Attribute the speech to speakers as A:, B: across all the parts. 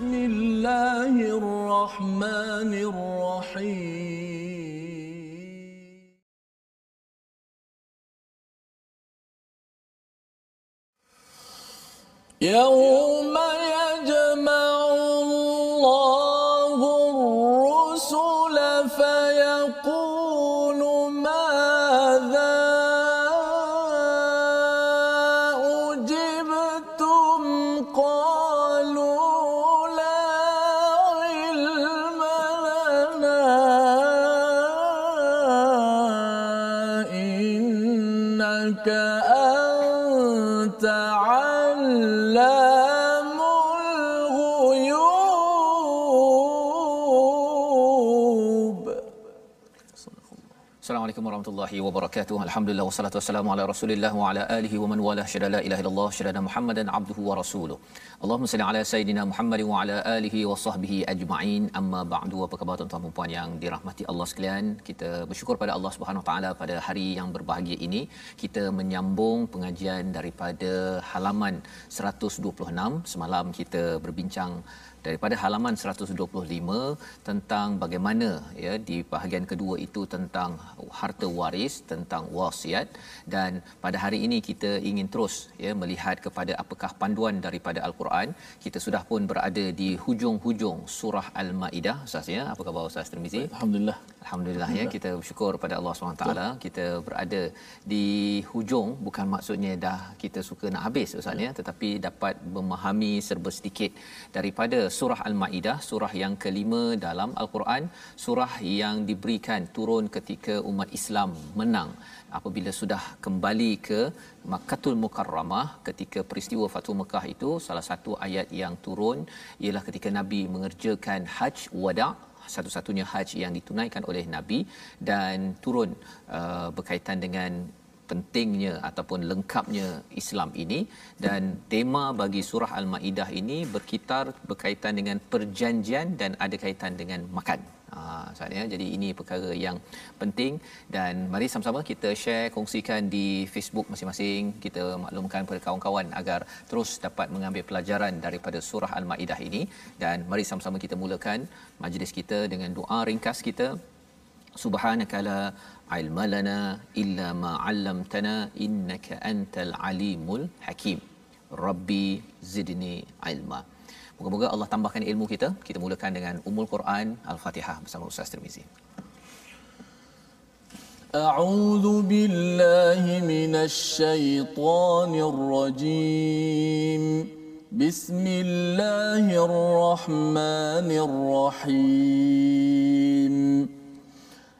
A: بسم الله الرحمن الرحيم. يوم يجمع
B: warahmatullahi wabarakatuh. Alhamdulillah wassalatu wassalamu ala Rasulillah wa ala alihi wa man wala syada la ilaha illallah syada Muhammadan abduhu wa rasuluh. Allahumma salli ala sayidina Muhammad wa ala alihi wa sahbihi ajma'in. Amma ba'du. Apa khabar tuan-tuan dan puan yang dirahmati Allah sekalian? Kita bersyukur pada Allah Subhanahu taala pada hari yang berbahagia ini kita menyambung pengajian daripada halaman 126. Semalam kita berbincang daripada halaman 125 tentang bagaimana ya di bahagian kedua itu tentang harta waris tentang wasiat. Dan pada hari ini kita ingin terus ya melihat kepada apakah panduan daripada al-Quran. Kita sudah pun berada di hujung-hujung surah al-Maidah ustaz ya. Apa khabar ustaz Tirmizi?
A: Alhamdulillah.
B: Alhamdulillah ya. Kita bersyukur pada Allah SWT kita berada di hujung. Bukan maksudnya dah kita suka nak habis ustaz ya. Tetapi dapat memahami serba sedikit daripada surah al-Maidah surah yang kelima dalam al-Quran surah yang diberikan turun ketika umat Islam menang. Apabila sudah kembali ke Makkatul Mukarramah ketika peristiwa Fathu Mekah itu salah satu ayat yang turun ialah ketika Nabi mengerjakan haj wada' satu-satunya haji yang ditunaikan oleh Nabi dan turun uh, berkaitan dengan pentingnya ataupun lengkapnya Islam ini. Dan tema bagi surah Al-Maidah ini berkitar berkaitan dengan perjanjian dan ada kaitan dengan makan. Ha, jadi ini perkara yang penting. Dan mari sama-sama kita share kongsikan di Facebook masing-masing. Kita maklumkan kepada kawan-kawan agar terus dapat mengambil pelajaran daripada surah Al-Maidah ini. Dan mari sama-sama kita mulakan majlis kita dengan doa ringkas kita. Subhanaka la ilma lana illa ma 'allamtana innaka antal alimul hakim rabbi zidni ilma Moga-moga Allah tambahkan ilmu kita. Kita mulakan dengan Ummul Quran Al-Fatihah bersama Ustaz Tirmizi.
A: أعوذ بالله من الشيطان الرجيم بسم الله الرحمن الرحيم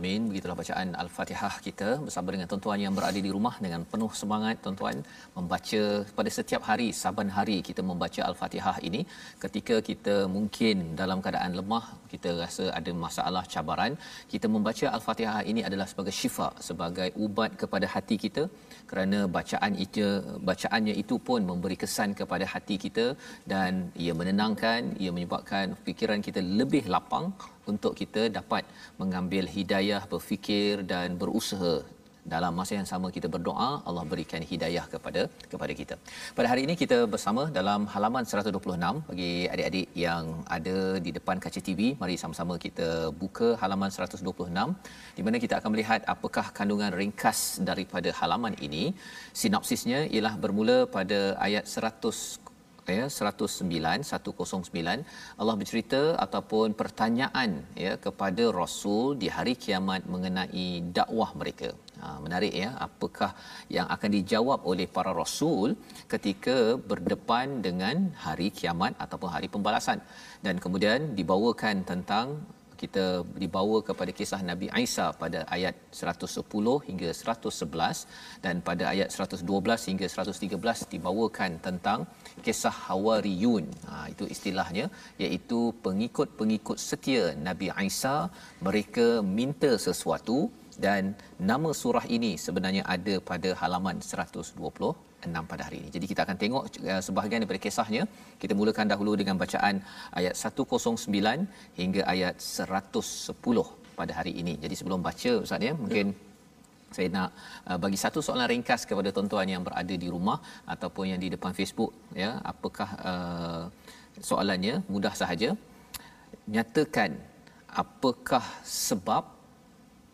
B: Alamin. Begitulah bacaan Al-Fatihah kita bersama dengan tuan-tuan yang berada di rumah dengan penuh semangat tuan-tuan. Membaca pada setiap hari saban hari kita membaca Al-Fatihah ini. Ketika kita mungkin dalam keadaan lemah, kita rasa ada masalah cabaran, kita membaca Al-Fatihah ini adalah sebagai syifa, sebagai ubat kepada hati kita. Kerana bacaan itu bacaannya itu pun memberi kesan kepada hati kita dan ia menenangkan, ia menyebabkan fikiran kita lebih lapang untuk kita dapat mengambil hidayah berfikir dan berusaha dalam masa yang sama kita berdoa Allah berikan hidayah kepada kepada kita. Pada hari ini kita bersama dalam halaman 126 bagi adik-adik yang ada di depan kaca TV mari sama-sama kita buka halaman 126 di mana kita akan melihat apakah kandungan ringkas daripada halaman ini. Sinopsisnya ialah bermula pada ayat 100 ya 109 109 Allah bercerita ataupun pertanyaan ya kepada rasul di hari kiamat mengenai dakwah mereka. Ha, menarik ya apakah yang akan dijawab oleh para rasul ketika berdepan dengan hari kiamat ataupun hari pembalasan dan kemudian dibawakan tentang kita dibawa kepada kisah Nabi Isa pada ayat 110 hingga 111 dan pada ayat 112 hingga 113 dibawakan tentang kisah Hawariyun. Ha, itu istilahnya iaitu pengikut-pengikut setia Nabi Isa mereka minta sesuatu dan nama surah ini sebenarnya ada pada halaman 126 pada hari ini. Jadi kita akan tengok uh, sebahagian daripada kisahnya. Kita mulakan dahulu dengan bacaan ayat 109 hingga ayat 110 pada hari ini. Jadi sebelum baca Ustaz ya, mungkin ya. saya nak uh, bagi satu soalan ringkas kepada tuan-tuan yang berada di rumah ataupun yang di depan Facebook ya. Apakah uh, soalannya? Mudah sahaja. Nyatakan apakah sebab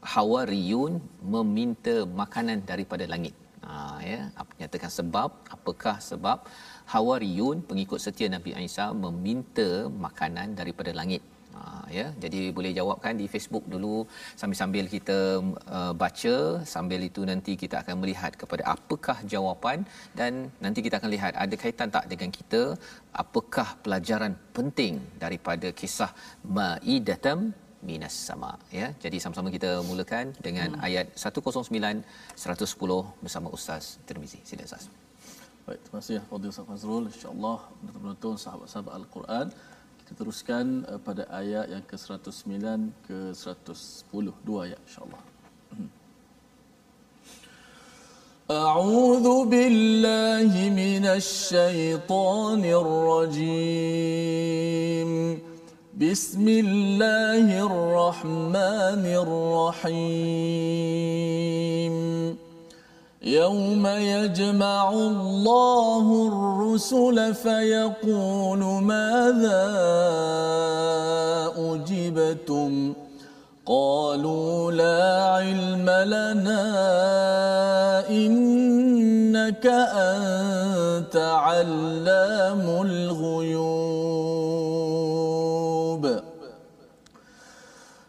B: Hawariyun meminta makanan daripada langit. Ha, ya, nyatakan sebab? Apakah sebab? Hawariyun pengikut setia Nabi Isa meminta makanan daripada langit. Ha, ya, jadi boleh jawabkan di Facebook dulu sambil-sambil kita uh, baca, sambil itu nanti kita akan melihat kepada apakah jawapan dan nanti kita akan lihat ada kaitan tak dengan kita apakah pelajaran penting daripada kisah Maidatam minas sama ya jadi sama-sama kita mulakan dengan hmm. ayat 109 110 bersama ustaz Tirmizi sila ustaz
A: baik terima kasih Fadil Ustaz Fazrul insyaallah betul-betul sahabat-sahabat al-Quran kita teruskan uh, pada ayat yang ke-109 ke 110 dua ayat insyaallah أعوذ بالله من الشيطان الرجيم بسم الله الرحمن الرحيم. يوم يجمع الله الرسل فيقول ماذا أجبتم؟ قالوا لا علم لنا إنك أنت علام الغيوب.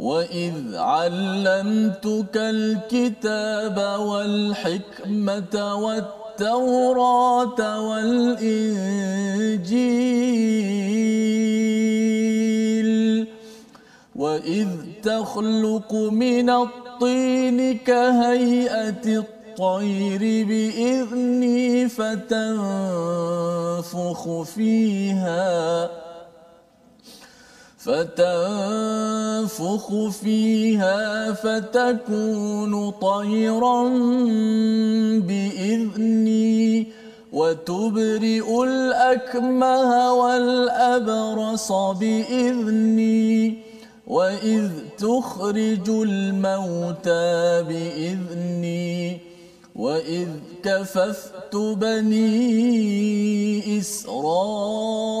A: وإذ علمتك الكتاب والحكمة والتوراة والإنجيل وإذ تخلق من الطين كهيئة الطير بإذني فتنفخ فيها فتنفخ فيها فتكون طيرا بإذني وتبرئ الأكمه والأبرص بإذني وإذ تخرج الموتى بإذني وإذ كففت بني إسرائيل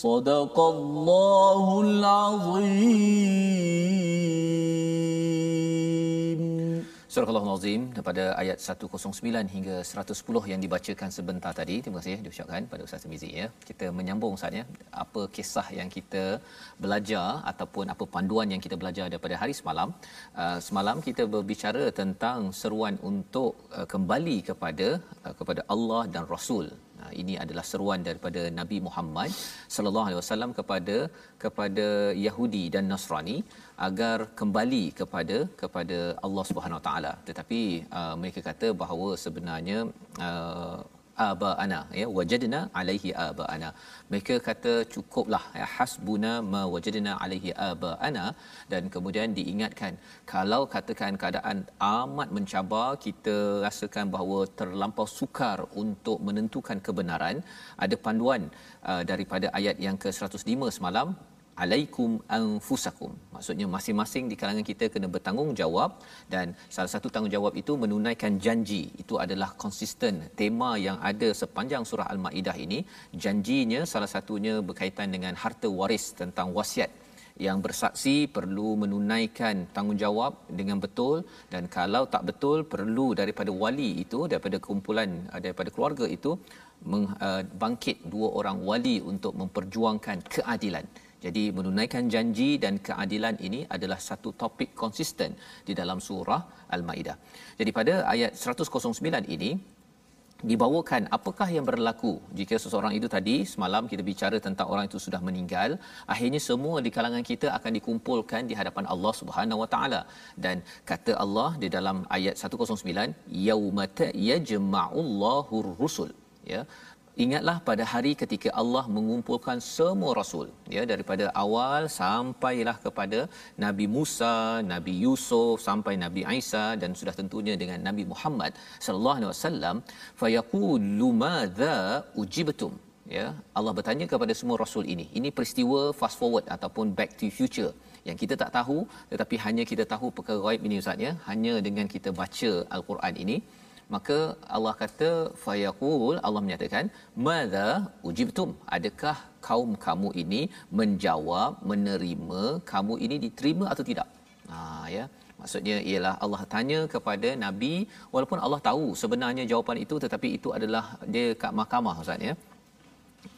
A: صدق الله العظيم
B: Surah Al-Azim daripada ayat 109 hingga 110 yang dibacakan sebentar tadi. Terima kasih diucapkan pada Ustaz Mizi ya. Kita menyambung Ustaz ya. Apa kisah yang kita belajar ataupun apa panduan yang kita belajar daripada hari semalam. Uh, semalam kita berbicara tentang seruan untuk uh, kembali kepada uh, kepada Allah dan Rasul. Uh, ini adalah seruan daripada Nabi Muhammad sallallahu alaihi wasallam kepada kepada Yahudi dan Nasrani agar kembali kepada kepada Allah Subhanahu Taala. Tetapi uh, mereka kata bahawa sebenarnya uh, aba ana ya wajadna alaihi aba ana mereka kata cukuplah ya hasbuna ma wajadna alaihi aba ana dan kemudian diingatkan kalau katakan keadaan amat mencabar kita rasakan bahawa terlampau sukar untuk menentukan kebenaran. Ada panduan uh, daripada ayat yang ke-105 semalam alaikum anfusakum. Maksudnya masing-masing di kalangan kita kena bertanggungjawab dan salah satu tanggungjawab itu menunaikan janji. Itu adalah konsisten tema yang ada sepanjang surah al-maidah ini. Janjinya salah satunya berkaitan dengan harta waris tentang wasiat. Yang bersaksi perlu menunaikan tanggungjawab dengan betul dan kalau tak betul perlu daripada wali itu daripada kumpulan daripada keluarga itu uh, bangkit dua orang wali untuk memperjuangkan keadilan jadi menunaikan janji dan keadilan ini adalah satu topik konsisten di dalam surah Al-Maidah. Jadi pada ayat 109 ini dibawakan apakah yang berlaku jika seseorang itu tadi semalam kita bicara tentang orang itu sudah meninggal akhirnya semua di kalangan kita akan dikumpulkan di hadapan Allah Subhanahu Wa Taala dan kata Allah di dalam ayat 109 yaumata yajma'ullahu rusul ya ingatlah pada hari ketika Allah mengumpulkan semua rasul ya daripada awal sampailah kepada Nabi Musa, Nabi Yusuf sampai Nabi Isa dan sudah tentunya dengan Nabi Muhammad sallallahu alaihi wasallam fayaqulu madza ujibtum? Ya Allah bertanya kepada semua rasul ini ini peristiwa fast forward ataupun back to future? Yang kita tak tahu tetapi hanya kita tahu perkara gaib ini ustaz ya. Hanya dengan kita baca al-Quran ini maka Allah kata fayaqul Allah menyatakan madza ujibtum? Adakah kaum kamu ini menjawab menerima kamu ini diterima atau tidak? Ha ya. Maksudnya ialah Allah tanya kepada nabi walaupun Allah tahu sebenarnya jawapan itu tetapi itu adalah dia kat mahkamah ustaz ya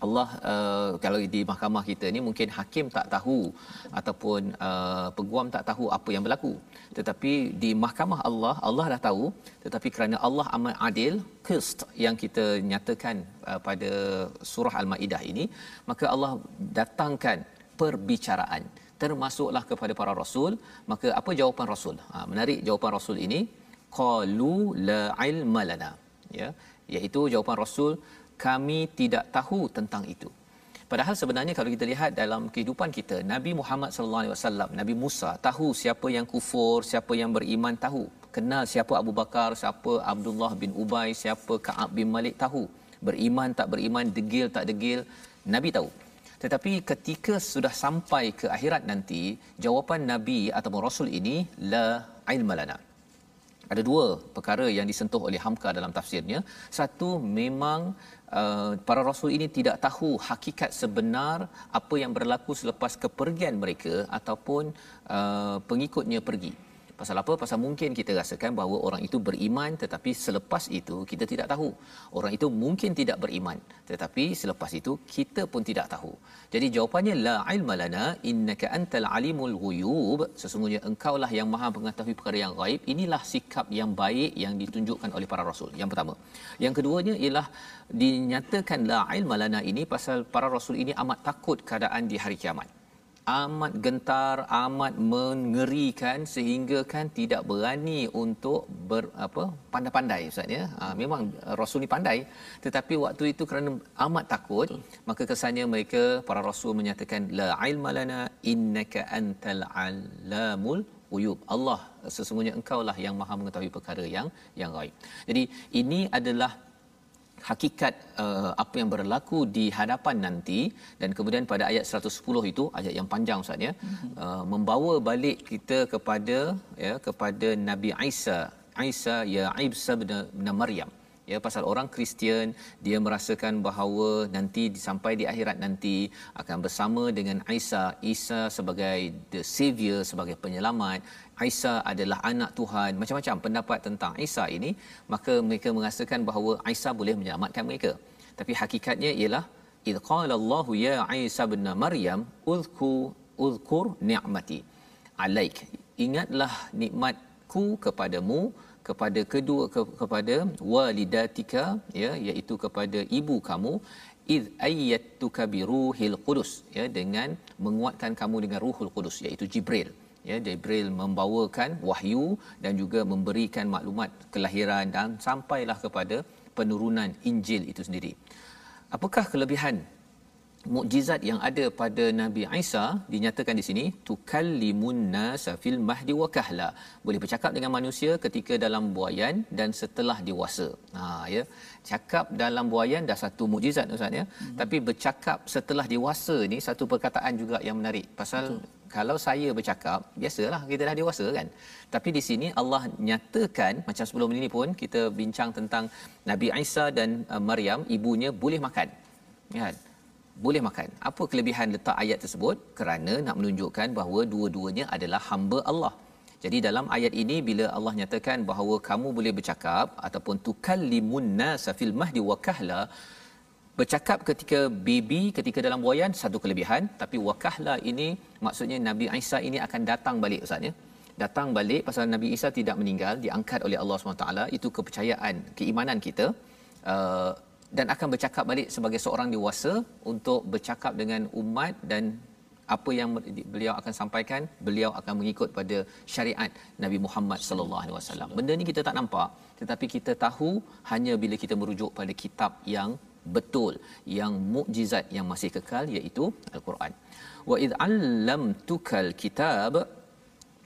B: Allah uh, kalau di mahkamah kita ni mungkin hakim tak tahu ataupun uh, peguam tak tahu apa yang berlaku. Tetapi di mahkamah Allah Allah dah tahu. Tetapi kerana Allah amat adil qist yang kita nyatakan uh, pada surah al-maidah ini maka Allah datangkan perbicaraan. Termasuklah kepada para rasul. Maka apa jawapan rasul? Ha, menarik jawapan rasul ini. Qalu la ilma lana. Ya iaitu jawapan rasul kami tidak tahu tentang itu. Padahal sebenarnya kalau kita lihat dalam kehidupan kita, Nabi Muhammad sallallahu alaihi wasallam, Nabi Musa tahu siapa yang kufur, siapa yang beriman tahu. Kenal siapa Abu Bakar, siapa Abdullah bin Ubay, siapa Ka'ab bin Malik tahu. Beriman tak beriman, degil tak degil, Nabi tahu. Tetapi ketika sudah sampai ke akhirat nanti, jawapan Nabi atau Rasul ini la ilma lana ada dua perkara yang disentuh oleh Hamka dalam tafsirnya satu memang uh, para rasul ini tidak tahu hakikat sebenar apa yang berlaku selepas kepergian mereka ataupun uh, pengikutnya pergi Pasal apa? Pasal mungkin kita rasakan bahawa orang itu beriman tetapi selepas itu kita tidak tahu. Orang itu mungkin tidak beriman tetapi selepas itu kita pun tidak tahu. Jadi jawapannya la ilma lana innaka antal alimul ghuyub. Sesungguhnya engkaulah yang maha mengetahui perkara yang gaib. Inilah sikap yang baik yang ditunjukkan oleh para rasul. Yang pertama. Yang keduanya ialah dinyatakan la ilma lana ini pasal para rasul ini amat takut keadaan di hari kiamat amat gentar amat mengerikan sehingga kan tidak berani untuk ber apa pandai-pandai ustaz ya. Ha, memang rasul ni pandai. Tetapi waktu itu kerana amat takut maka kesannya mereka para rasul menyatakan la ilma lana innaka antal alamul uyub Allah sesungguhnya engkau lah yang maha mengetahui perkara yang yang gaib. Jadi ini adalah hakikat uh, apa yang berlaku di hadapan nanti. Dan kemudian pada ayat 110 itu ayat yang panjang ustaz ya mm-hmm. uh, membawa balik kita kepada ya kepada Nabi Isa. Isa ya Ibsa bin Maryam. Ya pasal orang Kristian dia merasakan bahawa nanti sampai di akhirat nanti akan bersama dengan Isa. Isa sebagai the savior sebagai penyelamat Isa adalah anak Tuhan. Macam-macam pendapat tentang Isa ini. Maka mereka merasakan bahawa Isa boleh menyelamatkan mereka. Tapi hakikatnya ialah id qala Allah ya Isa bin Maryam uzkur uzkur ni'mati. Alaik ingatlah nikmatku kepadamu kepada kedua ke, kepada walidatika ya iaitu kepada ibu kamu. Id ayyatuka bi ruhil qudus ya dengan menguatkan kamu dengan ruhul qudus iaitu jibril ya jibril membawakan wahyu dan juga memberikan maklumat kelahiran dan sampailah kepada penurunan injil itu sendiri. Apakah kelebihan mukjizat yang ada pada Nabi Isa? Dinyatakan di sini tukallimun nasa fil mahdi wa kahla. Boleh bercakap dengan manusia ketika dalam buayan dan setelah dewasa. Ha ya. Cakap dalam buayan dah satu mukjizat ustaz ya. Hmm. tapi bercakap setelah dewasa ni satu perkataan juga yang menarik. Pasal Betul. Kalau saya bercakap biasalah kita dah dewasa kan tapi di sini Allah nyatakan macam sebelum ini pun kita bincang tentang Nabi Isa dan uh, Maryam ibunya boleh makan ya boleh makan. Apa kelebihan letak ayat tersebut? Kerana nak menunjukkan bahawa dua-duanya adalah hamba Allah. Jadi dalam ayat ini bila Allah nyatakan bahawa kamu boleh bercakap ataupun tukallimun nasa fil mahdi wa kahla bercakap ketika baby ketika dalam buayan satu kelebihan. Tapi wakahla ini maksudnya Nabi Isa ini akan datang balik ustaz ya. Datang balik pasal Nabi Isa tidak meninggal diangkat oleh Allah SWT. Itu kepercayaan keimanan kita. Uh, dan akan bercakap balik sebagai seorang dewasa untuk bercakap dengan umat dan apa yang beliau akan sampaikan beliau akan mengikut pada syariat Nabi Muhammad sallallahu alaihi wasallam. Benda ni kita tak nampak tetapi kita tahu hanya bila kita merujuk pada kitab yang betul yang mukjizat yang masih kekal iaitu al-Quran. Wa id 'allamtukal kitab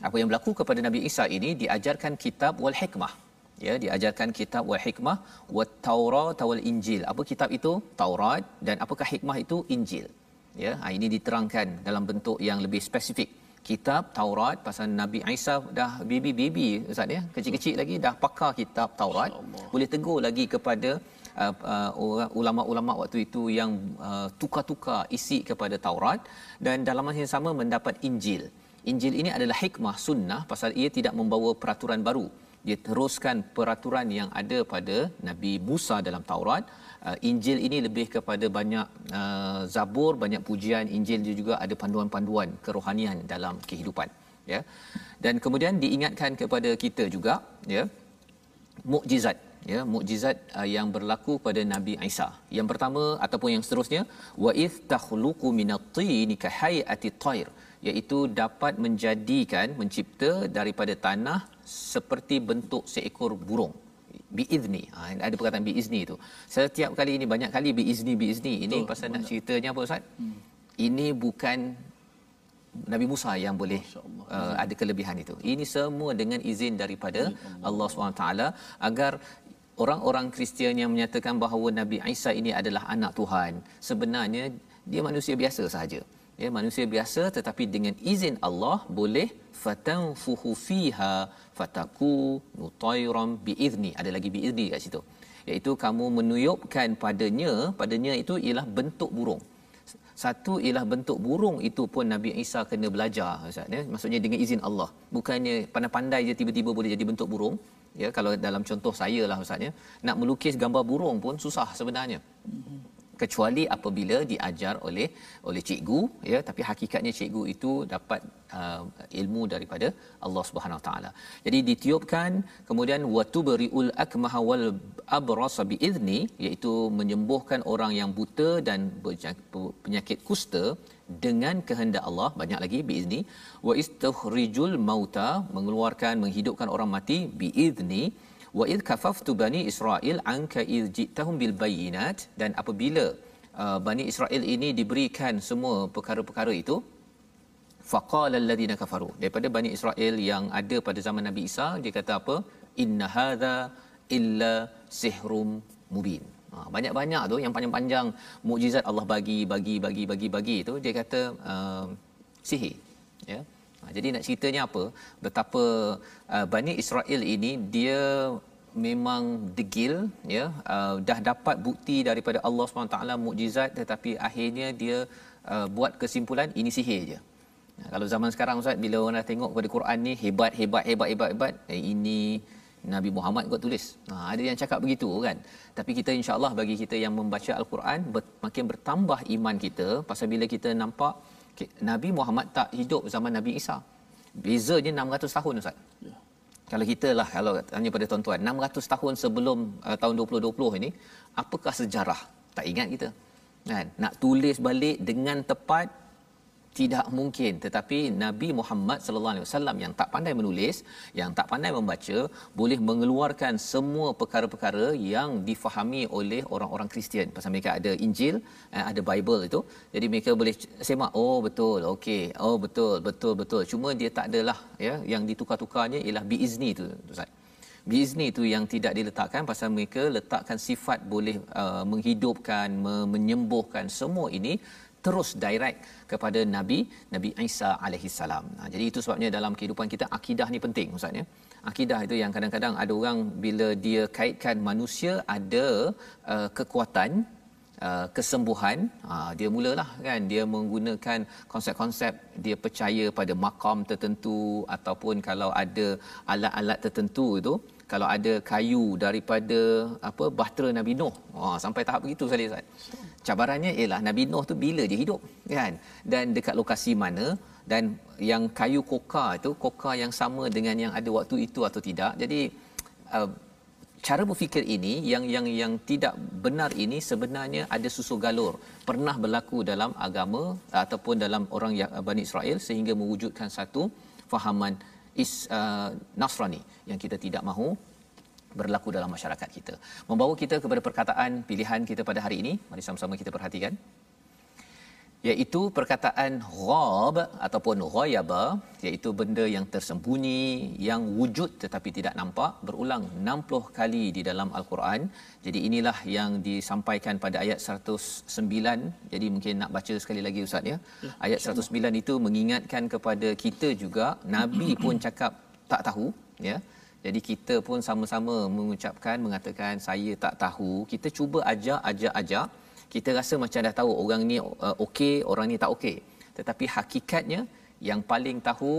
B: apa yang berlaku kepada Nabi Isa ini diajarkan kitab wal hikmah. Ya diajarkan kitab wal hikmah wat taurat wal injil. Apa kitab itu? Taurat. Dan apakah hikmah itu? Injil. Ya ha, ini diterangkan dalam bentuk yang lebih spesifik. Kitab taurat pasal nabi Isa dah bibi-bibi ustaz ya. Kecil-kecil lagi dah pakar kitab taurat. Boleh tegur lagi kepada uh, uh, ulama-ulama waktu itu yang uh, tukar-tukar isi kepada taurat dan dalam masa yang sama mendapat injil injil ini adalah hikmah sunnah pasal ia tidak membawa peraturan baru dia teruskan peraturan yang ada pada Nabi Musa dalam Taurat. Uh, Injil ini lebih kepada banyak uh, zabur, banyak pujian. Injil juga ada panduan-panduan kerohanian dalam kehidupan. Ya. Dan kemudian diingatkan kepada kita juga, ya, mukjizat ya mukjizat uh, yang berlaku pada Nabi Isa. Yang pertama ataupun yang seterusnya wa id takhluqu minat-tin ka hayati tayr iaitu dapat menjadikan mencipta daripada tanah seperti bentuk seekor burung. Biizni ha, ada perkataan biizni itu setiap kali ini banyak kali biizni biizni. Ini Betul, pasal nak ceritanya apa ustaz? Hmm. ini bukan Nabi Musa yang boleh uh, ada kelebihan itu. Ini semua dengan izin daripada Allah. SWT agar orang-orang Kristian yang menyatakan bahawa Nabi Isa ini adalah anak Tuhan sebenarnya dia manusia biasa sahaja. Ya manusia biasa tetapi dengan izin Allah boleh fatanfuhu fiha fataku nutairam biizni. Ada lagi biizni kat situ. Iaitu kamu menuyupkan padanya padanya itu ialah bentuk burung. Satu ialah bentuk burung itu pun Nabi Isa kena belajar ustaz ya. Maksudnya dengan izin Allah. Bukannya pandai-pandai je tiba-tiba boleh jadi bentuk burung ya kalau dalam contoh saya lah ustaz ya. Nak melukis gambar burung pun susah sebenarnya. Kecuali apabila diajar oleh oleh cikgu ya. Tapi hakikatnya cikgu itu dapat uh, ilmu daripada Allah Subhanahu taala. Jadi ditiupkan kemudian watubriul akmaha wal abrasa biizni iaitu menyembuhkan orang yang buta dan penyakit kusta dengan kehendak Allah banyak lagi biizni wa istukhrijul mauta mengeluarkan menghidupkan orang mati biizni wa id kafaftu bani israil anka id jitahum bil bayinat dan apabila uh, bani israil ini diberikan semua perkara-perkara itu faqala alladhina kafaru. Daripada bani israil yang ada pada zaman nabi Isa dia kata apa? Inna hadza illa sihrum mubin ha, banyak-banyak tu yang panjang-panjang mukjizat Allah bagi bagi bagi bagi bagi tu dia kata uh, sihir ya. Ha, jadi nak ceritanya apa? Betapa uh, Bani Israel ini dia memang degil ya. Uh, dah dapat bukti daripada Allah SWT mukjizat tetapi akhirnya dia uh, buat kesimpulan ini sihir je. Kalau zaman sekarang ustaz bila orang dah tengok kepada Quran ni hebat hebat hebat hebat hebat eh, ini Nabi Muhammad kot tulis. Ha, ada yang cakap begitu kan. Tapi kita insya-Allah bagi kita yang membaca al-Quran ber- makin bertambah iman kita pasal bila kita nampak okay, Nabi Muhammad tak hidup zaman Nabi Isa. Bezanya 600 tahun ustaz. Ya. Kalau kita lah kalau tanya pada tuan-tuan 600 tahun sebelum uh, tahun 2020 ini apakah sejarah? Tak ingat kita. Kan? Nak tulis balik dengan tepat tidak mungkin. Tetapi Nabi Muhammad sallallahu alaihi wasallam yang tak pandai menulis yang tak pandai membaca boleh mengeluarkan semua perkara-perkara yang difahami oleh orang-orang Kristian. Pasal mereka ada Injil eh, ada Bible itu. Jadi mereka boleh semak oh betul okey. Oh betul betul betul. Cuma dia tak adalah ya yang ditukar-tukarnya ialah biizni tu ustaz. Biizni itu yang tidak diletakkan pasal mereka letakkan sifat boleh uh, menghidupkan menyembuhkan semua ini terus direct kepada Nabi Nabi Isa alaihi salam. Nah, jadi itu sebabnya dalam kehidupan kita akidah ni penting ustaz ya. Akidah itu yang kadang-kadang ada orang bila dia kaitkan manusia ada uh, kekuatan uh, kesembuhan uh, dia mulalah kan dia menggunakan konsep-konsep dia percaya pada makam tertentu ataupun kalau ada alat-alat tertentu itu kalau ada kayu daripada apa bahtera Nabi Nuh. Wah sampai tahap begitu sekali Ustaz. Cabarannya ialah Nabi Nuh tu bila dia hidup kan? Dan dekat lokasi mana dan yang kayu koka itu koka yang sama dengan yang ada waktu itu atau tidak. Jadi uh, cara berfikir ini yang yang yang tidak benar ini sebenarnya ada susu galur. Pernah berlaku dalam agama ataupun dalam orang Bani Israel sehingga mewujudkan satu fahaman is uh, Nasrani yang kita tidak mahu berlaku dalam masyarakat kita. Membawa kita kepada perkataan pilihan kita pada hari ini, mari sama-sama kita perhatikan. Iaitu perkataan ghab ataupun ghayaba, iaitu benda yang tersembunyi, yang wujud tetapi tidak nampak, berulang 60 kali di dalam Al-Quran. Jadi inilah yang disampaikan pada ayat 109. Jadi mungkin nak baca sekali lagi Ustaz ya. ya ayat 109 itu mengingatkan kepada kita juga, Nabi pun cakap tak tahu, ya jadi kita pun sama-sama mengucapkan mengatakan saya tak tahu. Kita cuba ajak ajak ajak. Kita rasa macam dah tahu orang ni uh, okey, orang ni tak okey. Tetapi hakikatnya yang paling tahu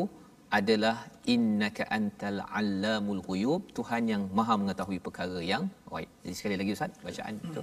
B: adalah innaka antal allamul ghuyub Tuhan yang maha mengetahui perkara yang baik. Jadi sekali lagi ustaz bacaan itu.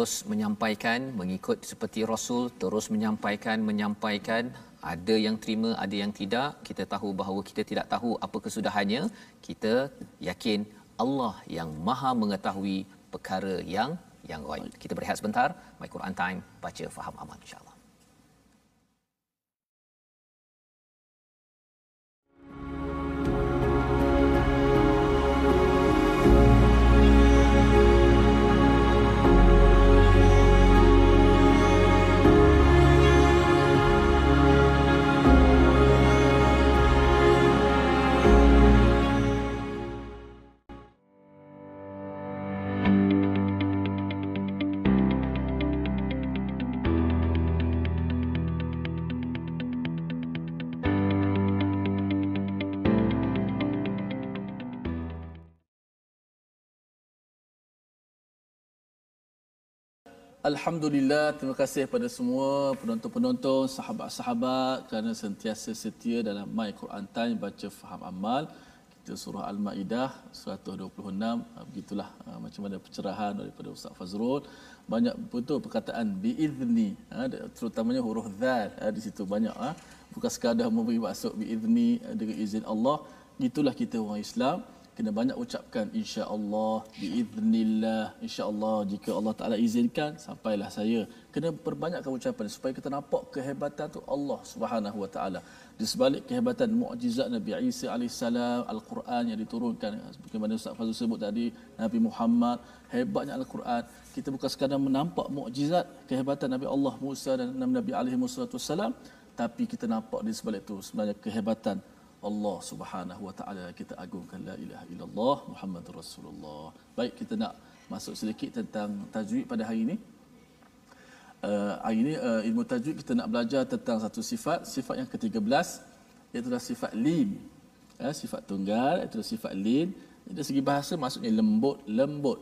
B: terus menyampaikan mengikut seperti rasul terus menyampaikan menyampaikan. Ada yang terima ada yang tidak. Kita tahu bahawa kita tidak tahu apa kesudahannya. Kita yakin Allah yang maha mengetahui perkara yang yang gaib kita berehat sebentar. My Quran time. Baca faham amal insyaallah
A: Alhamdulillah, terima kasih kepada semua penonton-penonton, sahabat-sahabat kerana sentiasa setia dalam My Quran Time baca faham amal. Kita surah Al-Maidah 126. Ah, begitulah ah, macam mana pencerahan daripada Ustaz Fazrul. Banyak betul perkataan biizni, ah, terutamanya huruf zal di situ banyak bukan sekadar memberi maksud biizni dengan izin Allah. Itulah kita orang Islam kena banyak ucapkan insya-Allah biiznillah insya-Allah jika Allah Taala izinkan sampailah saya. Kena perbanyakkan ucapan supaya kita nampak kehebatan tu Allah Subhanahu wa taala. Di sebalik kehebatan mukjizat Nabi Isa alaihissalam al-Quran yang diturunkan bagaimana Ustaz Fazul sebut tadi Nabi Muhammad hebatnya al-Quran. Kita bukan sekadar menampak mukjizat kehebatan Nabi Allah Musa dan Nabi alaihi wasallam tapi kita nampak di sebalik itu sebenarnya kehebatan Allah Subhanahu wa taala kita agungkan la ilaha illallah Muhammadur Rasulullah. Baik kita nak masuk sedikit tentang tajwid pada hari ini. Uh, hari ini uh, ilmu tajwid kita nak belajar tentang satu sifat, sifat yang ke-13 iaitu sifat lin. Uh, sifat tunggal iaitu sifat lin. Dari segi bahasa maksudnya lembut, lembut.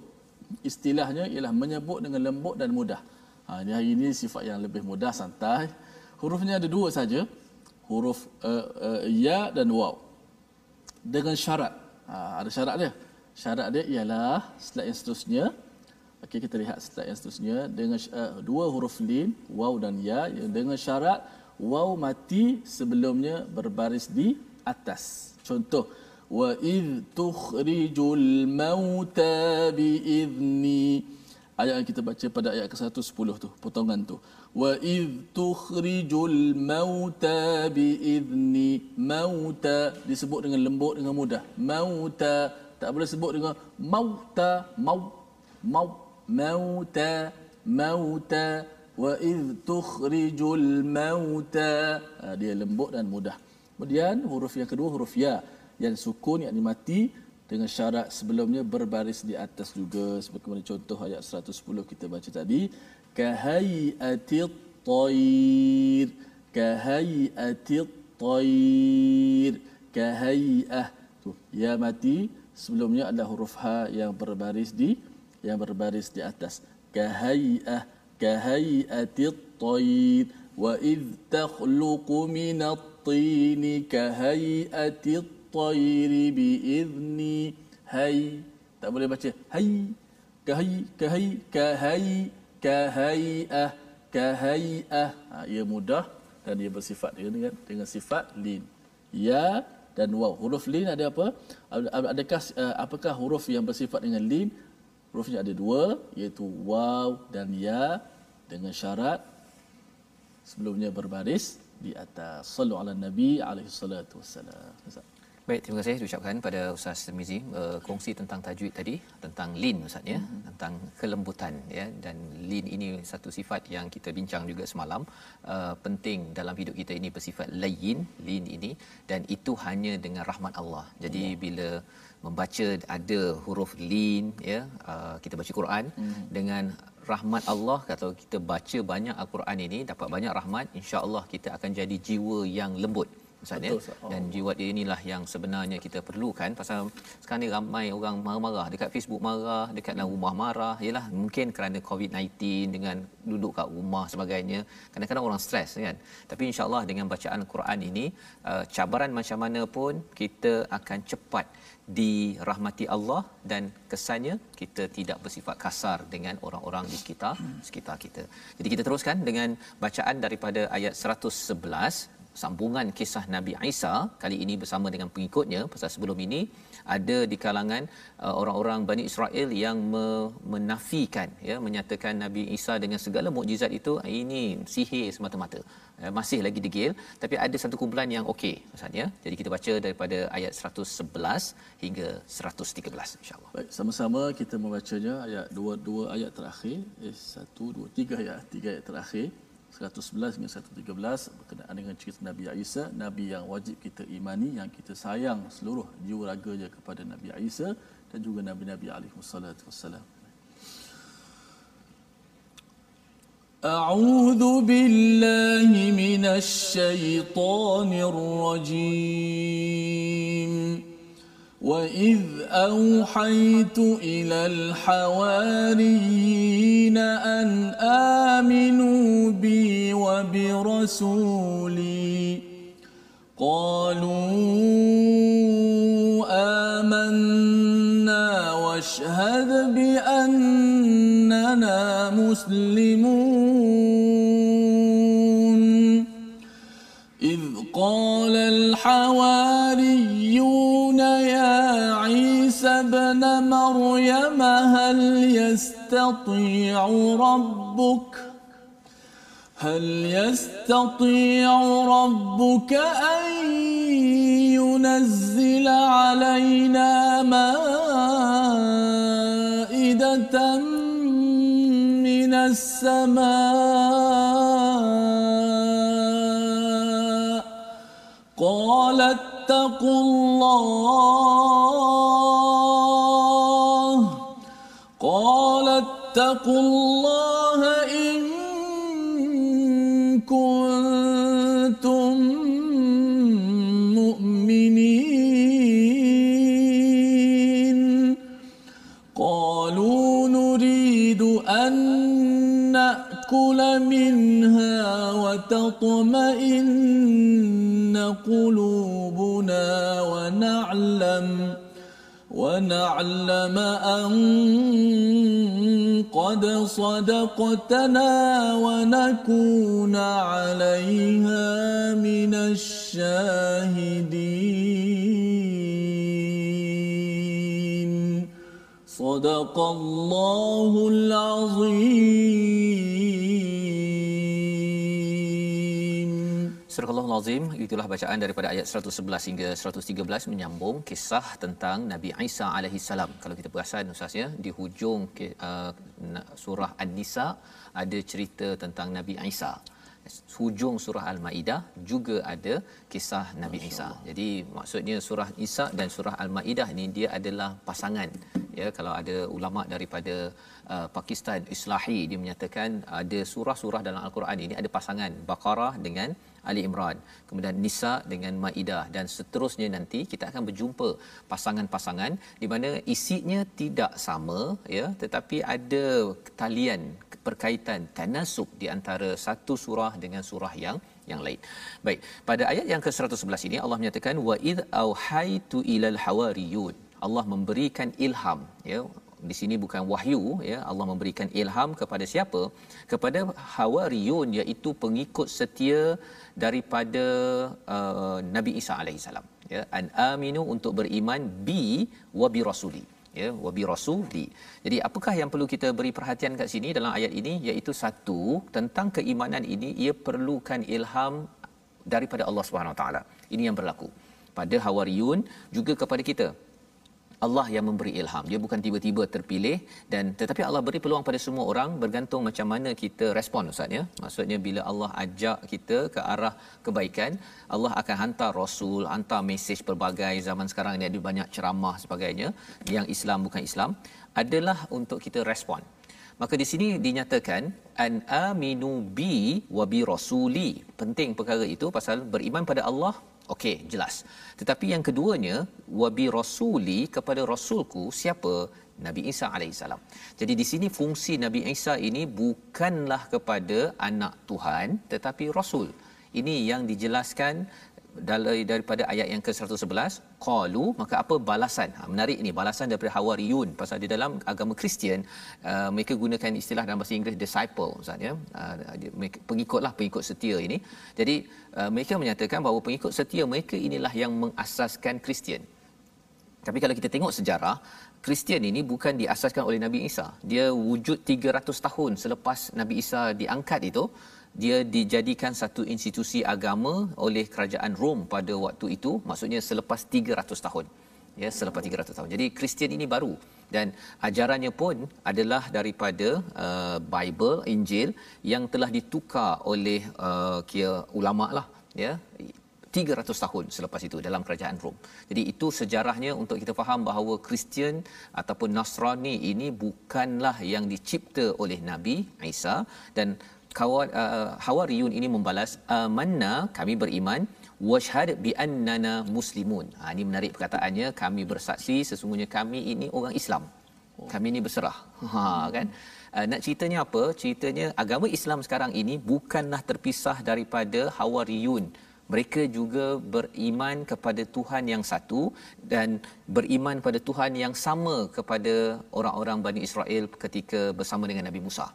A: Istilahnya ialah menyebut dengan lembut dan mudah. Ha, hari ini sifat yang lebih mudah, santai. Hurufnya ada dua saja huruf uh, uh, ya dan waw. Dengan syarat. Ha, ada syarat dia? Syarat dia ialah slide yang seterusnya. Okey kita lihat slide yang seterusnya. Dengan uh, dua huruf lin waw dan ya. Dengan syarat waw mati sebelumnya berbaris di atas. Contoh wa id tukhrijul mauta bi idni ayat yang kita baca pada ayat ke-110 tu potongan tu. Wa id tukhrijul mauta bi idni mauta disebut dengan lembut dengan mudah. Mauta tak boleh sebut dengan mauta mau mau mauta mauta. Wa id tukhrijul mauta. Ha, dia lembut dan mudah. Kemudian huruf yang kedua huruf ya yang sukun yang mati dengan syarat sebelumnya berbaris di atas juga. Sebagaimana contoh ayat 110 kita baca tadi. Kahayatit tayr kahayatit tayr kahayah. Tu ya mati. Sebelumnya ada huruf ha yang berbaris di yang berbaris di atas. Kahayah. Kahayatit tayr wa id takhluqu minat tin kahayatit tayr bi idni hay tak boleh baca. hay kahai kahai kahai kahai'ah kahai'ah ha, ia mudah dan ia bersifat dengan dengan sifat lin. Ya dan waw. Huruf lin ada apa? Adakah uh, apakah huruf yang bersifat dengan lin? Hurufnya ada dua iaitu waw dan ya dengan syarat sebelumnya berbaris di atas. Sallu ala nabi alaihi salatu wassalam
B: Baik, terima kasih ucapkan pada Ustaz Mizi uh, kongsi tentang tajwid tadi tentang lin Ustaz ya, mm-hmm. tentang kelembutan ya dan lin ini satu sifat yang kita bincang juga semalam uh, penting dalam hidup kita ini bersifat layin lin ini dan itu hanya dengan rahmat Allah. Jadi Allah. bila membaca ada huruf lin ya uh, kita baca Quran mm-hmm. dengan rahmat Allah kalau kita baca banyak al-Quran ini dapat banyak rahmat insya-Allah kita akan jadi jiwa yang lembut Ustaz ya. Dan jiwa dia inilah yang sebenarnya kita perlukan pasal sekarang ni ramai orang marah-marah dekat Facebook marah, dekat dalam rumah marah. Yalah mungkin kerana COVID-19 dengan duduk kat rumah sebagainya. Kadang-kadang orang stres kan. Tapi insya-Allah dengan bacaan Quran ini uh, cabaran macam mana pun kita akan cepat dirahmati Allah dan kesannya kita tidak bersifat kasar dengan orang-orang di sekitar sekitar kita. Jadi kita teruskan dengan bacaan daripada ayat 111 sambungan kisah Nabi Isa kali ini bersama dengan pengikutnya. Pasal sebelum ini ada di kalangan uh, orang-orang Bani Israel yang me- menafikan ya menyatakan Nabi Isa dengan segala mukjizat itu ini sihir semata-mata. Uh, masih lagi degil tapi ada satu kumpulan yang okey maksudnya jadi kita baca daripada ayat 111 hingga 113 insyaallah.
A: Baik sama-sama kita membacanya ayat dua dua ayat terakhir. Eh satu dua tiga ayat tiga ayat terakhir 111 hingga 113 berkenaan dengan cerita Nabi Isa, Nabi yang wajib kita imani, yang kita sayang seluruh jiwa raganya kepada Nabi Isa dan juga Nabi-Nabi alaihi wassalatu wassalam. أعوذ بالله من الشيطان الرجيم وإذ أوحيت إلى الحواريين أن آمنوا بي وبرسولي قالوا آمنا واشهد بأننا مسلمون إذ قال الحواريون ابن مريم هل يستطيع ربك؟ هل يستطيع ربك أن ينزل علينا مائدة من السماء؟ قال اتقوا الله قال اتقوا الله إن كنتم مؤمنين. قالوا نريد أن نأكل منها وتطمئن قلوبنا ونعلم ونعلم أن قد صدقتنا ونكون عليها من الشاهدين. صدق الله العظيم.
B: Surah Al-Azim itulah bacaan daripada ayat 111 hingga 113 menyambung kisah tentang Nabi Isa alaihi salam. Kalau kita perasan ustaz ya di hujung uh, surah An-Nisa ada cerita tentang Nabi Isa. Hujung surah Al-Maidah juga ada kisah Nabi Isa. Jadi maksudnya surah Isa dan surah Al-Maidah ini dia adalah pasangan. Ya kalau ada ulama daripada uh, Pakistan Islahi dia menyatakan ada surah-surah dalam Al-Quran ini ada pasangan Baqarah dengan Ali Imran, kemudian Nisa dengan Maidah dan seterusnya nanti kita akan berjumpa pasangan-pasangan di mana isinya tidak sama ya tetapi ada talian perkaitan tanasub di antara satu surah dengan surah yang yang lain. Baik, pada ayat yang ke-111 ini Allah menyatakan wa id auhaitu ilal hawariyun. Allah memberikan ilham ya di sini bukan wahyu ya. Allah memberikan ilham kepada siapa? Kepada hawariyun iaitu pengikut setia daripada uh, Nabi Isa alaihissalam ya. An aminu untuk beriman bi wa bi rasuli ya. Wa bi rasuli. Jadi apakah yang perlu kita beri perhatian kat sini dalam ayat ini? Iaitu satu tentang keimanan ini ia perlukan ilham daripada Allah Subhanahu taala. Ini yang berlaku. Pada hawariyun juga kepada kita Allah yang memberi ilham. Dia bukan tiba-tiba terpilih dan tetapi Allah beri peluang pada semua orang bergantung macam mana kita respon Ustaz ya. Maksudnya bila Allah ajak kita ke arah kebaikan, Allah akan hantar rasul, hantar mesej pelbagai zaman sekarang ini ada banyak ceramah sebagainya yang Islam bukan Islam adalah untuk kita respon. Maka di sini dinyatakan an aminu bi wa bi rasuli. Penting perkara itu pasal beriman pada Allah Okey, jelas. Tetapi yang keduanya, wabi rasuli kepada rasulku siapa? Nabi Isa alaihissalam. Jadi di sini fungsi Nabi Isa ini bukanlah kepada anak Tuhan tetapi rasul. Ini yang dijelaskan dari daripada ayat yang ke-111 qalu maka apa balasan? Ha, menarik ini balasan daripada hawariyun pasal di dalam agama Kristian uh, mereka gunakan istilah dalam bahasa Inggeris disciple ustaz ya. Uh, pengikutlah pengikut setia ini. Jadi uh, mereka menyatakan bahawa pengikut setia mereka inilah yang mengasaskan Kristian. Tapi kalau kita tengok sejarah Kristian ini bukan diasaskan oleh Nabi Isa. Dia wujud 300 tahun selepas Nabi Isa diangkat itu dia dijadikan satu institusi agama oleh kerajaan Rom pada waktu itu maksudnya selepas 300 tahun. Ya selepas 300 tahun. Jadi Kristian ini baru. Dan ajarannya pun adalah daripada uh, Bible Injil yang telah ditukar oleh uh, kia ulama lah ya 300 tahun selepas itu dalam kerajaan Rom. Jadi itu sejarahnya untuk kita faham bahawa Kristian ataupun Nasrani ini bukanlah yang dicipta oleh Nabi Isa dan kawan uh, Hawariyun ini membalas amanna kami beriman washhad bi annana muslimun. Ha ini menarik perkataannya kami bersaksi sesungguhnya kami ini orang Islam. Kami ini berserah. Ha kan? Uh, nak ceritanya apa? Ceritanya agama Islam sekarang ini bukanlah terpisah daripada Hawariyun. Mereka juga beriman kepada Tuhan yang satu dan beriman pada Tuhan yang sama kepada orang-orang Bani Israel ketika bersama dengan Nabi Musa.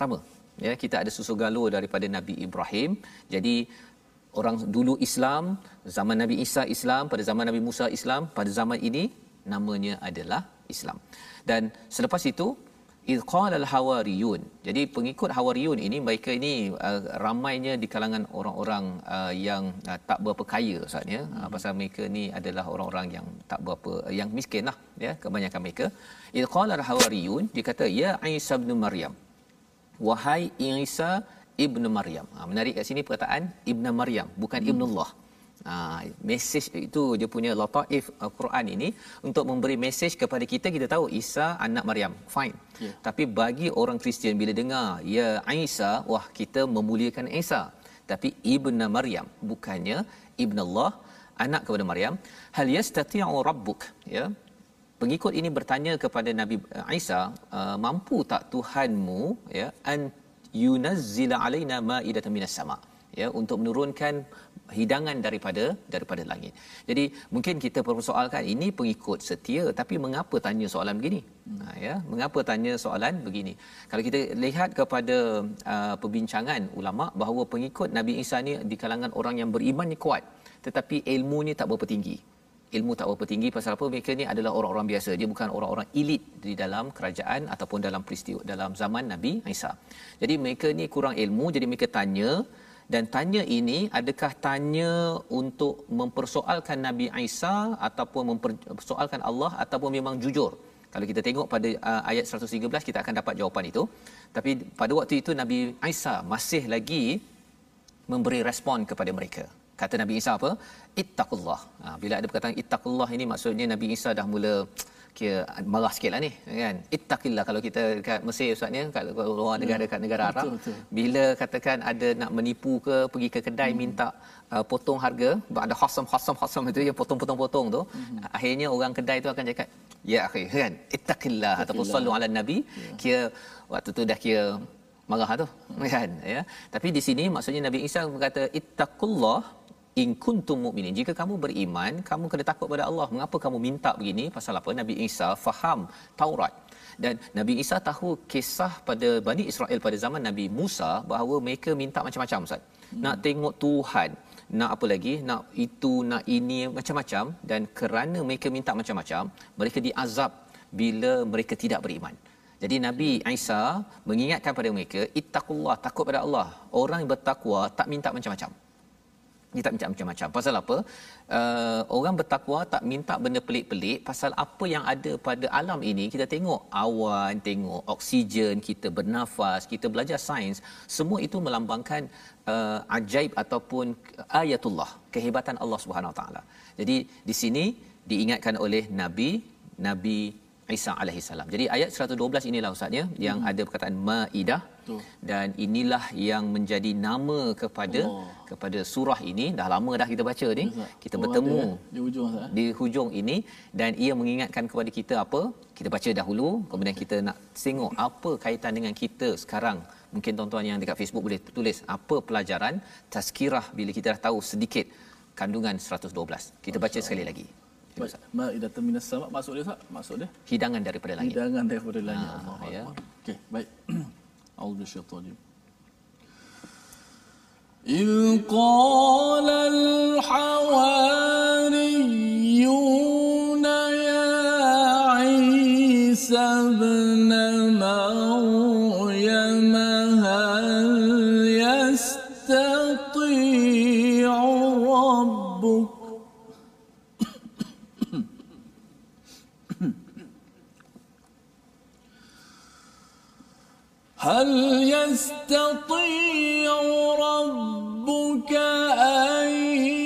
B: Sama ya kita ada susu galur daripada Nabi Ibrahim jadi orang dulu Islam zaman Nabi Isa Islam pada zaman Nabi Musa Islam pada zaman ini namanya adalah Islam. Dan selepas itu iz qala al-hawariyun. Jadi pengikut hawariyun ini mereka ini uh, ramainya di kalangan orang-orang uh, yang uh, tak berapa kaya Ustaz ya. Hmm. Uh, pasal mereka ni adalah orang-orang yang tak berapa uh, yang miskin lah ya kebanyakan mereka. Iz qala al-hawariyun dia kata ya Isa bin Maryam. Wahai Isa ibnu Maryam. Ha, menarik kat sini perkataan ibnu Maryam bukan hmm. ibnullah. Ha, mesej itu dia punya lataif Al-Quran ini untuk memberi mesej kepada kita kita tahu Isa anak Maryam fine yeah. tapi bagi orang Kristian bila dengar ya Isa wah kita memuliakan Isa tapi ibnu Maryam bukannya ibnu Allah anak kepada Maryam hal yastati'u rabbuk ya pengikut ini bertanya kepada Nabi Isa uh, mampu tak Tuhanmu ya an yunazzila alaina ma'idatan minas sama ya untuk menurunkan hidangan daripada daripada langit. Jadi mungkin kita persoalkan ini pengikut setia tapi mengapa tanya soalan begini? Hmm. Ha, ya, mengapa tanya soalan begini? Kalau kita lihat kepada uh, perbincangan ulama bahawa pengikut Nabi Isa ni di kalangan orang yang beriman ni kuat tetapi ilmunya tak berapa tinggi. Ilmu tak berapa tinggi pasal apa? Mereka ni adalah orang-orang biasa. Dia bukan orang-orang elit di dalam kerajaan ataupun dalam peristiwa dalam zaman Nabi Isa. Jadi mereka ni kurang ilmu jadi mereka tanya. Dan tanya ini adakah tanya untuk mempersoalkan Nabi Isa ataupun mempersoalkan Allah ataupun memang jujur? Kalau kita tengok pada uh, ayat 113 kita akan dapat jawapan itu. Tapi pada waktu itu Nabi Isa masih lagi memberi respon kepada mereka kata Nabi Isa apa? Ittaqullah. Ha, bila ada perkataan ittaqullah ini maksudnya Nabi Isa dah mula kira marah sikit lah ni kan? Ittaqillah kalau kita dekat Mesir ustaz ni kat luar negara dekat negara Arab. Betul, betul. bila katakan ada nak menipu ke pergi ke kedai hmm. minta uh, potong harga ada khasam khasam khasam itu yang potong-potong-potong tu. Hmm. akhirnya orang kedai tu akan cakap ya akhi kan? Ittaqillah ataupun sallu ala nabi. Ya. kira waktu tu dah kira marah tu hmm. kan? Ya. Tapi di sini maksudnya Nabi Isa berkata ittaqullah in kuntum mu'minin jika kamu beriman kamu kena takut pada Allah. Mengapa kamu minta begini? Pasal apa? Nabi Isa faham Taurat. Dan Nabi Isa tahu kisah pada Bani Israel pada zaman Nabi Musa bahawa mereka minta macam-macam Ustaz. Hmm. nak tengok Tuhan nak apa lagi? Nak itu nak ini macam-macam. Dan kerana mereka minta macam-macam mereka diazab bila mereka tidak beriman. Jadi Nabi Isa mengingatkan pada mereka ittaqullah takut pada Allah. Orang yang bertakwa tak minta macam-macam dia tak minta macam-macam. Pasal apa? Uh, orang bertakwa tak minta benda pelik-pelik pasal apa yang ada pada alam ini kita tengok awan, tengok oksigen, kita bernafas, kita belajar sains, semua itu melambangkan uh, ajaib ataupun ayatullah, kehebatan Allah Subhanahu Wa Taala. Jadi di sini diingatkan oleh Nabi Nabi Isa alaihissalam. Jadi ayat 112 inilah ustaz ya yang hmm. ada perkataan Maidah dan inilah yang menjadi nama kepada Allah. kepada surah ini. Dah lama dah kita baca ni. Ustaz. kita oh, bertemu di hujung Ustaz. di hujung ini. Dan ia mengingatkan kepada kita apa? Kita baca dahulu kemudian kita nak tengok apa kaitan dengan kita sekarang. Mungkin tuan-tuan yang dekat Facebook boleh tulis apa pelajaran tazkirah bila kita dah tahu sedikit kandungan 112 kita baca sekali lagi.
A: Maidah terminas sama maksud dia Ustaz. Maksud dia.
B: Hidangan daripada langit.
A: Hidangan daripada langit. Ha, Allah ya. okey baik أعوذ بالشيطان إذ قال الحواريون يا عيسى ابن هل يستطيع ربك أن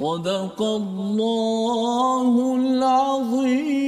A: صدق الله العظيم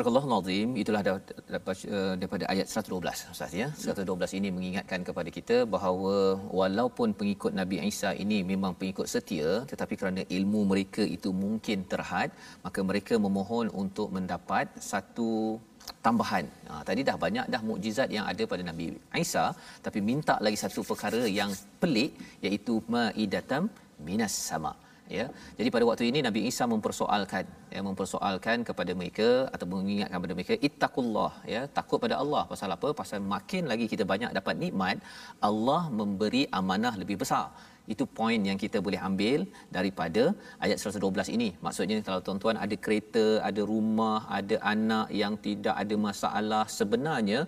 B: Surah Al-Azim itulah eh, daripada ayat 112 Ustaz ya. 112 ini mengingatkan kepada kita bahawa walaupun pengikut Nabi Isa ini memang pengikut setia tetapi kerana ilmu mereka itu mungkin terhad maka mereka memohon untuk mendapat satu tambahan. Ha, tadi dah banyak dah mukjizat yang ada pada Nabi Isa tapi minta lagi satu perkara yang pelik iaitu maidatam minas sama. Ya. Jadi pada waktu ini Nabi Isa mempersoalkan ya mempersoalkan kepada mereka atau mengingatkan kepada mereka ittaqullah ya takut pada Allah pasal apa pasal makin lagi kita banyak dapat nikmat Allah memberi amanah lebih besar itu poin yang kita boleh ambil daripada ayat 112 ini. Maksudnya kalau tuan-tuan ada kereta, ada rumah, ada anak yang tidak ada masalah, sebenarnya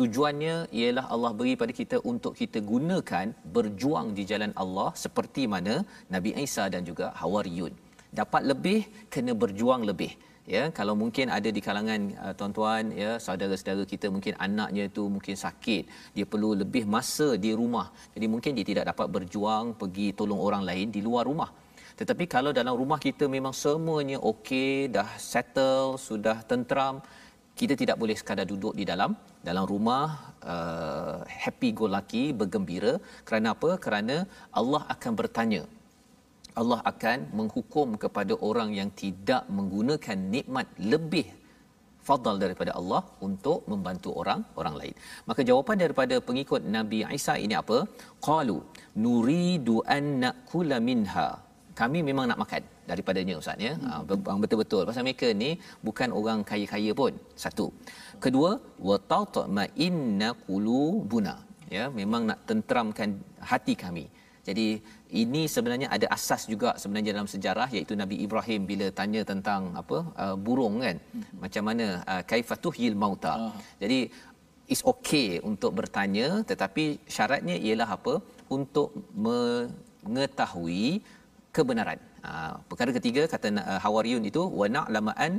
B: tujuannya ialah Allah beri pada kita untuk kita gunakan berjuang di jalan Allah seperti mana Nabi Isa dan juga Hawariyun. Dapat lebih kena berjuang lebih. Ya kalau mungkin ada di kalangan uh, tuan-tuan ya saudara-saudara kita mungkin anaknya itu mungkin sakit dia perlu lebih masa di rumah. Jadi mungkin dia tidak dapat berjuang pergi tolong orang lain di luar rumah. Tetapi kalau dalam rumah kita memang semuanya okey dah settle sudah tenteram kita tidak boleh sekadar duduk di dalam dalam rumah uh, happy go lucky bergembira kerana apa kerana Allah akan bertanya Allah akan menghukum kepada orang yang tidak menggunakan nikmat lebih fadal daripada Allah untuk membantu orang orang lain. Maka jawapan daripada pengikut Nabi Isa ini apa? Qalu nuridu an nakula minha. Kami memang nak makan daripadanya ustaz ya. Hmm. betul-betul pasal mereka ni bukan orang kaya-kaya pun. Satu. Kedua, wa tatma inna qulubuna. Ya, memang nak tenteramkan hati kami. Jadi ini sebenarnya ada asas juga sebenarnya dalam sejarah iaitu Nabi Ibrahim bila tanya tentang apa uh, burung kan hmm. macam mana uh, kaifatuhil mauta. Uh. Jadi is okay untuk bertanya tetapi syaratnya ialah apa untuk mengetahui kebenaran. Uh, perkara ketiga kata uh, Hawariyun itu wa na'lama an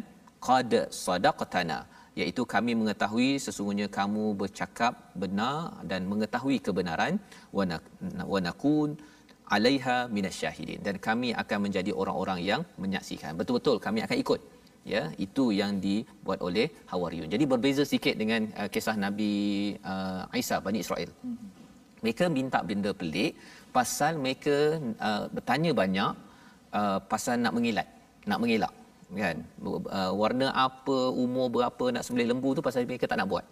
B: qad sadaqtana iaitu kami mengetahui sesungguhnya kamu bercakap benar dan mengetahui kebenaran wa nakun alaiha minasyahidin. Dan kami akan menjadi orang-orang yang menyaksikan. Betul-betul kami akan ikut ya. Itu yang dibuat oleh Hawariyun. Jadi berbeza sikit dengan uh, kisah Nabi uh, Isa Bani Israel. Mereka minta benda pelik pasal mereka uh, bertanya banyak uh, pasal nak mengilat nak mengelak kan? Uh, warna apa umur berapa nak sembelih lembu tu pasal mereka tak nak buat.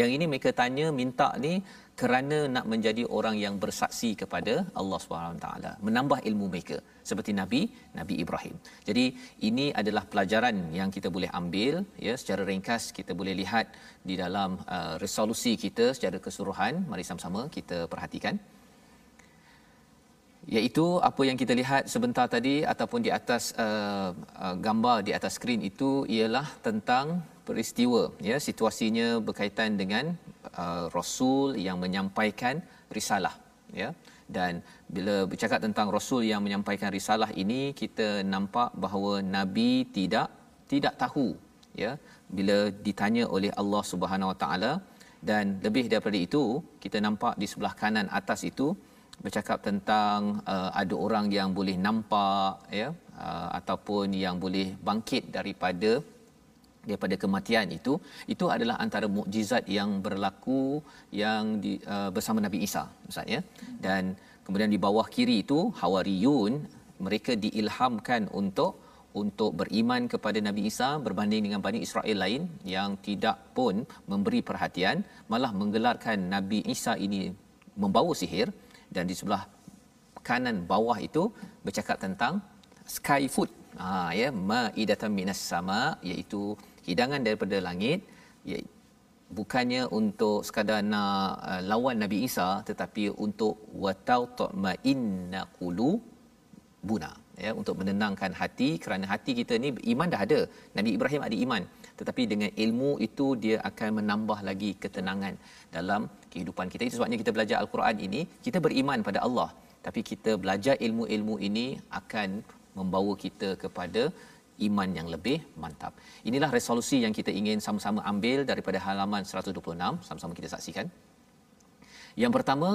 B: Yang ini mereka tanya minta ni kerana nak menjadi orang yang bersaksi kepada Allah taala menambah ilmu mereka seperti nabi nabi Ibrahim. Jadi ini adalah pelajaran yang kita boleh ambil ya secara ringkas kita boleh lihat di dalam uh, resolusi kita secara keseluruhan. Mari sama-sama kita perhatikan iaitu apa yang kita lihat sebentar tadi ataupun di atas uh, uh, gambar di atas skrin itu ialah tentang peristiwa ya situasinya berkaitan dengan uh, rasul yang menyampaikan risalah ya. Dan bila bercakap tentang rasul yang menyampaikan risalah ini kita nampak bahawa nabi tidak tidak tahu ya bila ditanya oleh Allah Subhanahu Wa Taala. Dan lebih daripada itu kita nampak di sebelah kanan atas itu bercakap tentang uh, ada orang yang boleh nampak ya uh, ataupun yang boleh bangkit daripada daripada kematian itu itu adalah antara mukjizat yang berlaku yang di, uh, bersama Nabi Isa Ustaz ya. Dan kemudian di bawah kiri itu hawariyun mereka diilhamkan untuk untuk beriman kepada Nabi Isa berbanding dengan Bani Israel lain yang tidak pun memberi perhatian malah menggelarkan Nabi Isa ini membawa sihir dan di sebelah kanan bawah itu bercakap tentang sky food. Ha ya maidatan minas sama iaitu hidangan daripada langit ya bukannya untuk sekadar nak uh, lawan Nabi Isa tetapi untuk watau inna qulu buna ya untuk menenangkan hati. Kerana hati kita ni iman dah ada. Nabi Ibrahim ada iman tetapi dengan ilmu itu dia akan menambah lagi ketenangan dalam kehidupan kita itu sebabnya kita belajar al-Quran ini kita beriman pada Allah tapi kita belajar ilmu-ilmu ini akan membawa kita kepada iman yang lebih mantap. Inilah resolusi yang kita ingin sama-sama ambil daripada halaman 126 sama-sama kita saksikan. Yang pertama,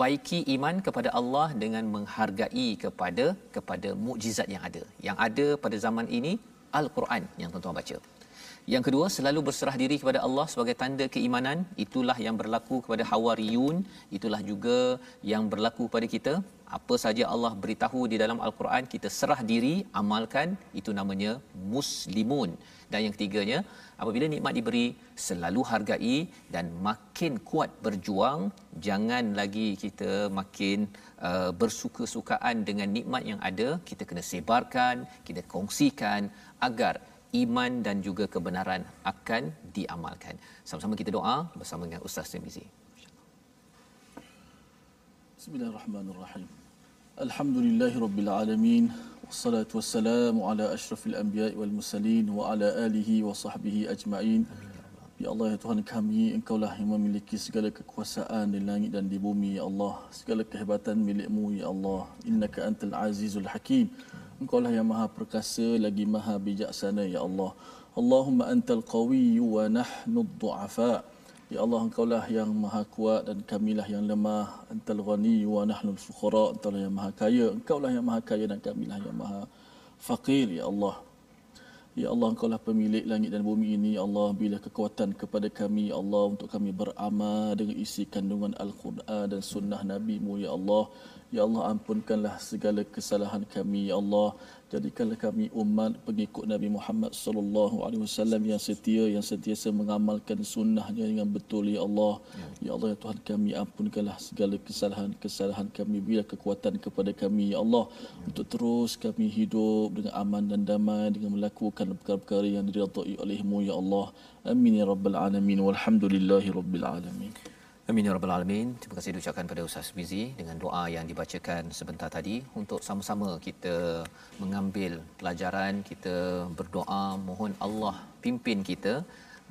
B: baiki iman kepada Allah dengan menghargai kepada kepada mukjizat yang ada. Yang ada pada zaman ini Al-Quran yang tuan-tuan baca. Yang kedua, selalu berserah diri kepada Allah sebagai tanda keimanan. Itulah yang berlaku kepada Hawariyun. Itulah juga yang berlaku kepada kita. Apa saja Allah beritahu di dalam Al-Quran, kita serah diri, amalkan. Itu namanya Muslimun. Dan yang ketiganya, apabila nikmat diberi, selalu hargai dan makin kuat berjuang. Jangan lagi kita makin uh, bersuka-sukaan dengan nikmat yang ada. Kita kena sebarkan, kita kongsikan agar iman dan juga kebenaran akan diamalkan. Sama-sama kita doa bersama dengan Ustaz Tirmizi.
A: Bismillahirrahmanirrahim. Alhamdulillahi rabbil alamin. Wassalatu wassalamu ala ashrafil anbiya'i wal mursalin wa ala alihi wa sahbihi ajma'in. Ya Allah ya Tuhan kami Engkau lah yang memiliki segala kekuasaan di langit dan di bumi ya Allah segala kehebatan milikmu ya Allah innaka antal azizul hakim Engkau lah yang maha perkasa lagi maha bijaksana ya Allah. Allahumma antal qawi wa nahnu du'afa. Ya Allah engkau lah yang maha kuat dan kami lah yang lemah. Antal ghani wa nahnu fuqara. Engkau lah yang maha kaya. Engkau lah yang maha kaya dan kami lah yang maha faqir ya Allah. Ya Allah engkau lah pemilik langit dan bumi ini. Ya Allah bila kekuatan kepada kami. Ya Allah untuk kami beramal dengan isi kandungan Al-Quran dan sunnah Nabi-Mu. Ya Allah Ya Allah ampunkanlah segala kesalahan kami. Ya Allah jadikanlah kami umat pengikut Nabi Muhammad sallallahu alaihi wasallam yang setia yang sentiasa mengamalkan sunnahnya dengan betul ya Allah. Ya, ya Allah ya Tuhan kami ampunkanlah segala kesalahan-kesalahan kami. Bila kekuatan kepada kami ya Allah. Ya. untuk terus kami hidup dengan aman dan damai dengan melakukan perkara-perkara yang diridai olehmu ya Allah. Amin ya rabbal alamin. Walhamdulillahi rabbil alamin
B: Amin ya rabbal alamin. Terima kasih diucapkan pada Ustaz Bizi dengan doa yang dibacakan sebentar tadi untuk sama-sama kita mengambil pelajaran, kita berdoa mohon Allah pimpin kita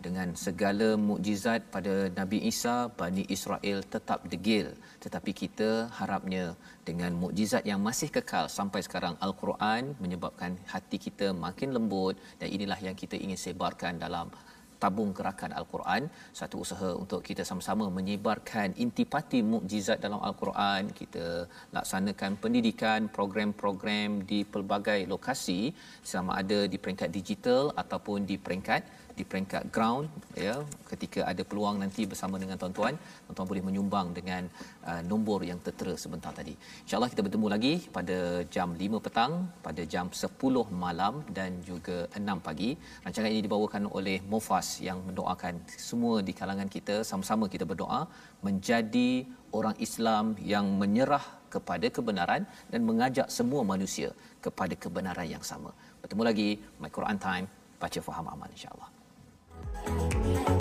B: dengan segala mukjizat pada Nabi Isa Bani Israel tetap degil tetapi kita harapnya dengan mukjizat yang masih kekal sampai sekarang Al-Quran menyebabkan hati kita makin lembut dan inilah yang kita ingin sebarkan dalam tabung gerakan al-Quran. Satu usaha untuk kita sama-sama menyebarkan intipati mukjizat dalam al-Quran. Kita laksanakan pendidikan program-program di pelbagai lokasi sama ada di peringkat digital ataupun di peringkat di peringkat ground ya. Ketika ada peluang nanti bersama dengan tuan-tuan tuan-tuan boleh menyumbang dengan uh, nombor yang tertera sebentar tadi. Insyaallah kita bertemu lagi pada jam 5 petang pada jam 10 malam dan juga 6 pagi. Rancangan ini dibawakan oleh Mofas yang mendoakan semua di kalangan kita. Sama-sama kita berdoa menjadi orang Islam yang menyerah kepada kebenaran dan mengajak semua manusia kepada kebenaran yang sama. Bertemu lagi my Quran time baca faham aman insyaallah Thank you.